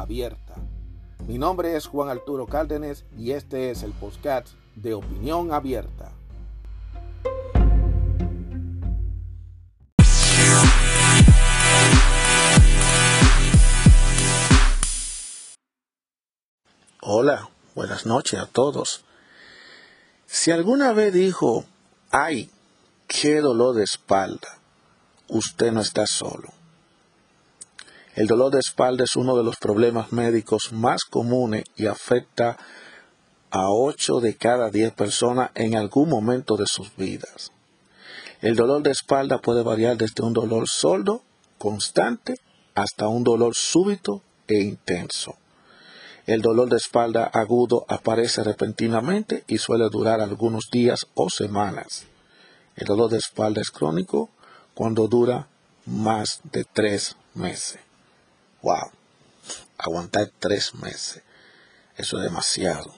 abierta. Mi nombre es Juan Arturo Cárdenas y este es el podcast de Opinión Abierta. Hola, buenas noches a todos. Si alguna vez dijo, ay, qué dolor de espalda, usted no está solo. El dolor de espalda es uno de los problemas médicos más comunes y afecta a 8 de cada 10 personas en algún momento de sus vidas. El dolor de espalda puede variar desde un dolor sordo, constante, hasta un dolor súbito e intenso. El dolor de espalda agudo aparece repentinamente y suele durar algunos días o semanas. El dolor de espalda es crónico cuando dura más de tres meses. ¡Wow! Aguantar tres meses. Eso es demasiado.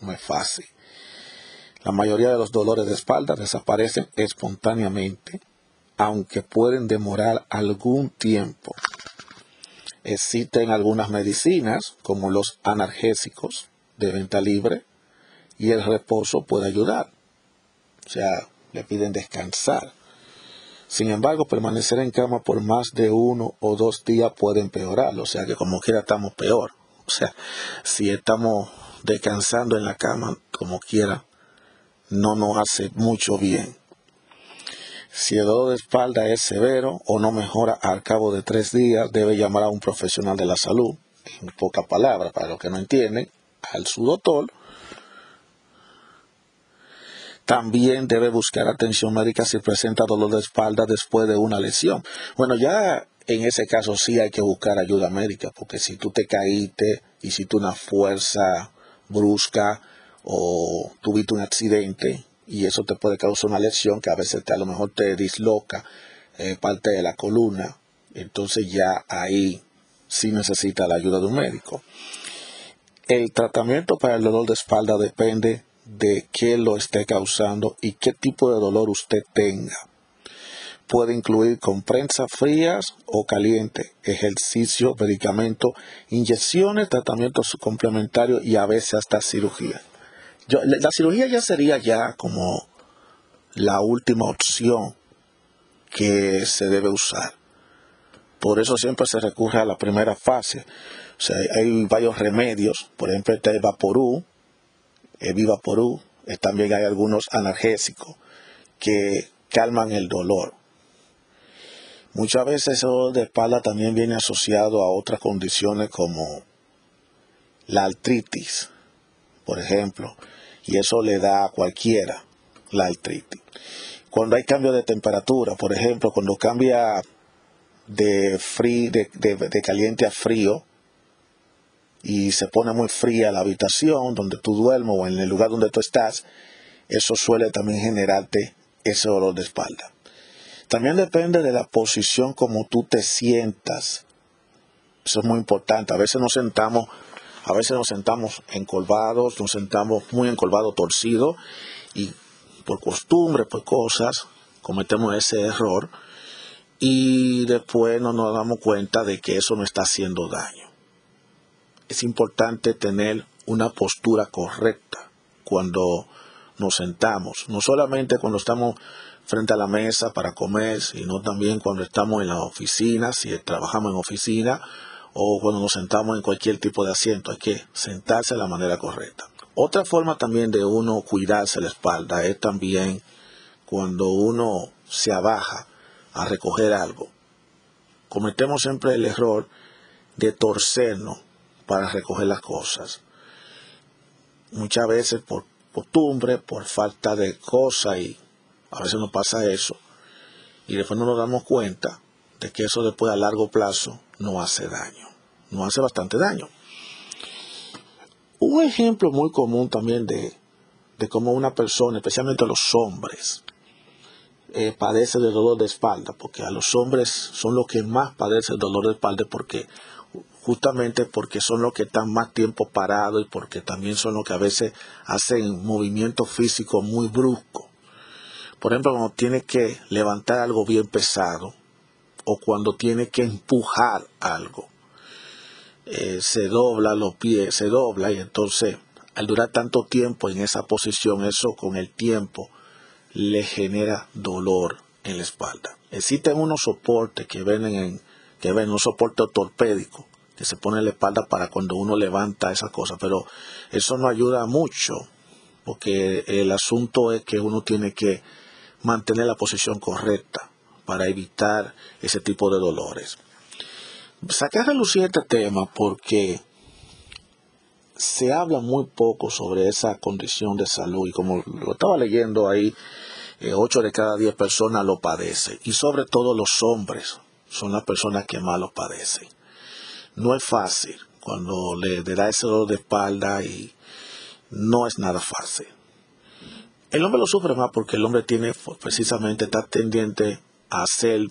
No es fácil. La mayoría de los dolores de espalda desaparecen espontáneamente, aunque pueden demorar algún tiempo. Existen algunas medicinas, como los analgésicos de venta libre, y el reposo puede ayudar. O sea, le piden descansar. Sin embargo, permanecer en cama por más de uno o dos días puede empeorar, o sea que como quiera estamos peor. O sea, si estamos descansando en la cama, como quiera, no nos hace mucho bien. Si el dolor de espalda es severo o no mejora al cabo de tres días, debe llamar a un profesional de la salud. En pocas palabras, para los que no entienden, al su doctor también debe buscar atención médica si presenta dolor de espalda después de una lesión. Bueno, ya en ese caso sí hay que buscar ayuda médica, porque si tú te caíste, hiciste una fuerza brusca o tuviste un accidente y eso te puede causar una lesión que a veces te, a lo mejor te disloca eh, parte de la columna, entonces ya ahí sí necesita la ayuda de un médico. El tratamiento para el dolor de espalda depende de qué lo esté causando y qué tipo de dolor usted tenga. Puede incluir compresas frías o calientes, ejercicio, medicamentos, inyecciones, tratamientos complementarios y a veces hasta cirugía. la, cirugía ya sería ya como la última opción que se debe usar. Por eso siempre se recurre a la primera fase. O sea, hay varios remedios, por ejemplo, está el Vaporú, eh, Viva Porú, eh, también hay algunos analgésicos que calman el dolor. Muchas veces el dolor de espalda también viene asociado a otras condiciones como la artritis, por ejemplo, y eso le da a cualquiera la artritis. Cuando hay cambio de temperatura, por ejemplo, cuando cambia de caliente a frío, y se pone muy fría la habitación donde tú duermes o en el lugar donde tú estás, eso suele también generarte ese dolor de espalda. También depende de la posición como tú te sientas. Eso es muy importante. A veces nos sentamos, a veces nos sentamos encolvados, nos sentamos muy encolvados, torcidos y por costumbre, por cosas, cometemos ese error y después no nos damos cuenta de que eso no está haciendo daño es importante tener una postura correcta cuando nos sentamos, no solamente cuando estamos frente a la mesa para comer, sino también cuando estamos en la oficina, si trabajamos en oficina, o cuando nos sentamos en cualquier tipo de asiento, hay que sentarse de la manera correcta. Otra forma también de uno cuidarse la espalda es también cuando uno se abaja a recoger algo. Cometemos siempre el error de torcernos para recoger las cosas. Muchas veces por costumbre, por falta de cosas y a veces nos pasa eso. Y después no nos damos cuenta de que eso después a largo plazo no hace daño. No hace bastante daño. Un ejemplo muy común también de, de cómo una persona, especialmente los hombres, eh, padece de dolor de espalda, porque a los hombres son los que más padecen dolor de espalda porque justamente porque son los que están más tiempo parados y porque también son los que a veces hacen movimientos físicos muy bruscos. Por ejemplo, cuando tiene que levantar algo bien pesado o cuando tiene que empujar algo, eh, se dobla los pies, se dobla y entonces al durar tanto tiempo en esa posición, eso con el tiempo le genera dolor en la espalda. Existen unos soportes que ven en que ven un soporte ortopédico que se pone la espalda para cuando uno levanta esa cosa, pero eso no ayuda mucho porque el asunto es que uno tiene que mantener la posición correcta para evitar ese tipo de dolores. Saqué a relucir este tema porque se habla muy poco sobre esa condición de salud y como lo estaba leyendo ahí, 8 eh, de cada 10 personas lo padecen y sobre todo los hombres son las personas que más lo padecen. No es fácil cuando le, da ese dolor de espalda y no es nada fácil. El hombre lo sufre más porque el hombre tiene pues, precisamente está tendiente a hacer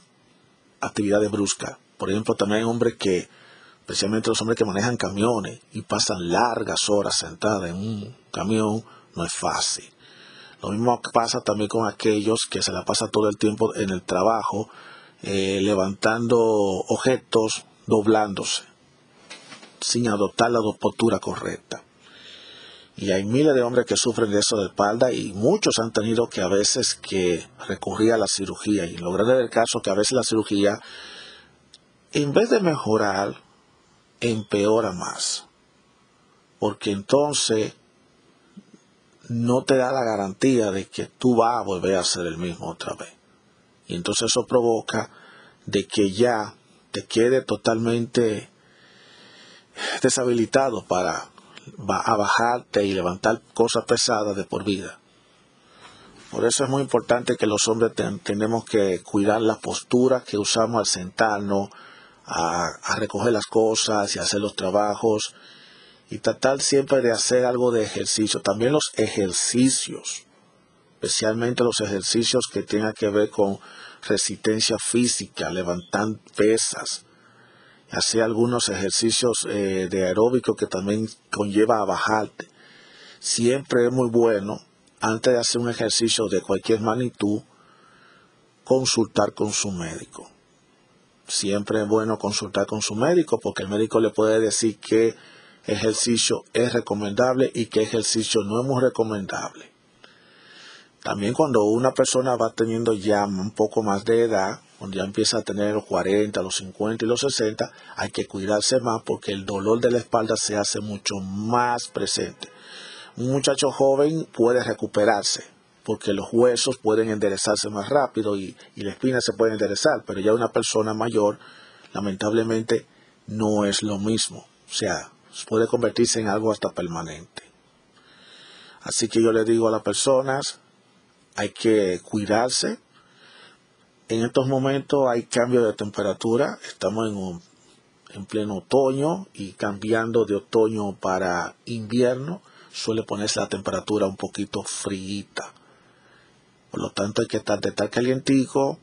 actividades bruscas. Por ejemplo, también hay hombres que especialmente los hombres que manejan camiones y pasan largas horas sentados en un camión, no es fácil. Lo mismo pasa también con aquellos que se la pasan todo el tiempo en el trabajo, eh, levantando objetos, doblándose, sin adoptar la postura correcta. Y hay miles de hombres que sufren de eso de espalda y muchos han tenido que a veces que recurrir a la cirugía. Y lo grande del caso que a veces la cirugía, en vez de mejorar, empeora más. Porque entonces no te da la garantía de que tú vas a volver a ser el mismo otra vez. Y entonces eso provoca de que ya te quede totalmente deshabilitado para a bajarte y levantar cosas pesadas de por vida. Por eso es muy importante que los hombres tenemos que cuidar la postura que usamos al sentarnos, a, recoger las cosas y hacer los trabajos y tratar siempre de hacer algo de ejercicio. También los ejercicios, especialmente los ejercicios que tengan que ver con resistencia física, levantar pesas, hacer algunos ejercicios eh, de aeróbico que también conlleva a bajarte. Siempre es muy bueno, antes de hacer un ejercicio de cualquier magnitud, consultar con su médico siempre es bueno consultar con su médico porque el médico le puede decir qué ejercicio es recomendable y qué ejercicio no es muy recomendable. También cuando una persona va teniendo ya un poco más de edad, cuando ya empieza a tener los 40, los 50 y los 60, hay que cuidarse más porque el dolor de la espalda se hace mucho más presente. Un muchacho joven puede recuperarse, porque los huesos pueden enderezarse más rápido y, la espina se puede enderezar, pero ya una persona mayor lamentablemente no es lo mismo, o sea, puede convertirse en algo hasta permanente. Así que yo le digo a las personas, hay que cuidarse. En estos momentos hay cambio de temperatura, estamos en, en pleno otoño y cambiando de otoño para invierno suele ponerse la temperatura un poquito fríita. Por lo tanto hay que estar de estar calientico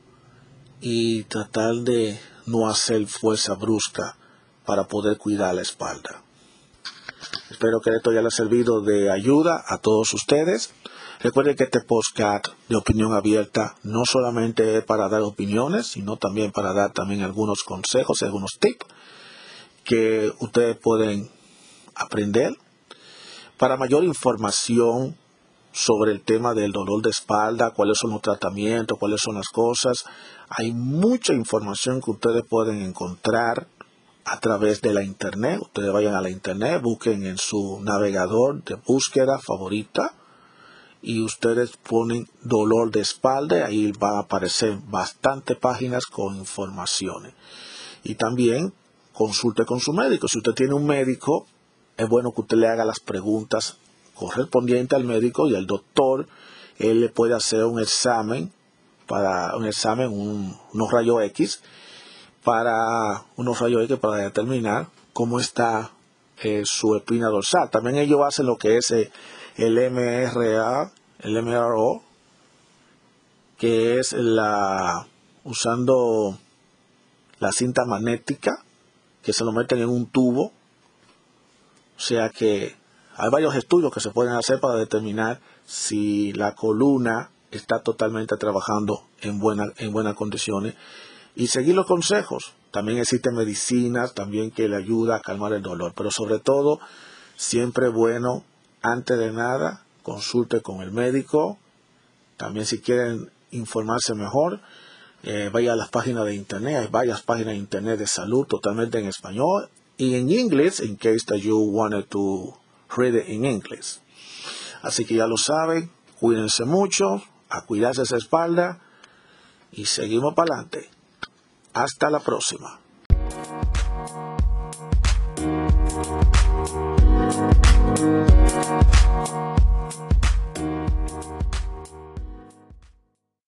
y tratar de no hacer fuerza brusca para poder cuidar la espalda. Espero que esto ya le haya servido de ayuda a todos ustedes. Recuerden que este podcast de opinión abierta no solamente es para dar opiniones, sino también para dar también algunos consejos, algunos tips que ustedes pueden aprender. Para mayor información sobre el tema del dolor de espalda, cuáles son los tratamientos, cuáles son las cosas. Hay mucha información que ustedes pueden encontrar a través de la internet. Ustedes vayan a la internet, busquen en su navegador de búsqueda favorita y ustedes ponen dolor de espalda, ahí van a aparecer bastantes páginas con informaciones. Y también consulte con su médico. Si usted tiene un médico, es bueno que usted le haga las preguntas correspondiente al médico y el doctor, él le puede hacer un examen para un examen, unos rayos X, para unos rayos X para determinar cómo está eh, su espina dorsal. También ellos hacen lo que es eh, el MRA, el MRO, que es la usando la cinta magnética que se lo meten en un tubo. O sea que hay varios estudios que se pueden hacer para determinar si la columna está totalmente trabajando en, buena, en buenas condiciones y seguir los consejos. También existen medicinas también que le ayuda a calmar el dolor, pero sobre todo siempre bueno antes de nada consulte con el médico. También si quieren informarse mejor, eh, vaya a las páginas de internet, hay varias páginas de internet de salud totalmente en español y en inglés, in case that you wanted to read it in English. Así que ya lo saben, cuídense mucho, a cuidarse esa espalda y seguimos para adelante. Hasta la próxima.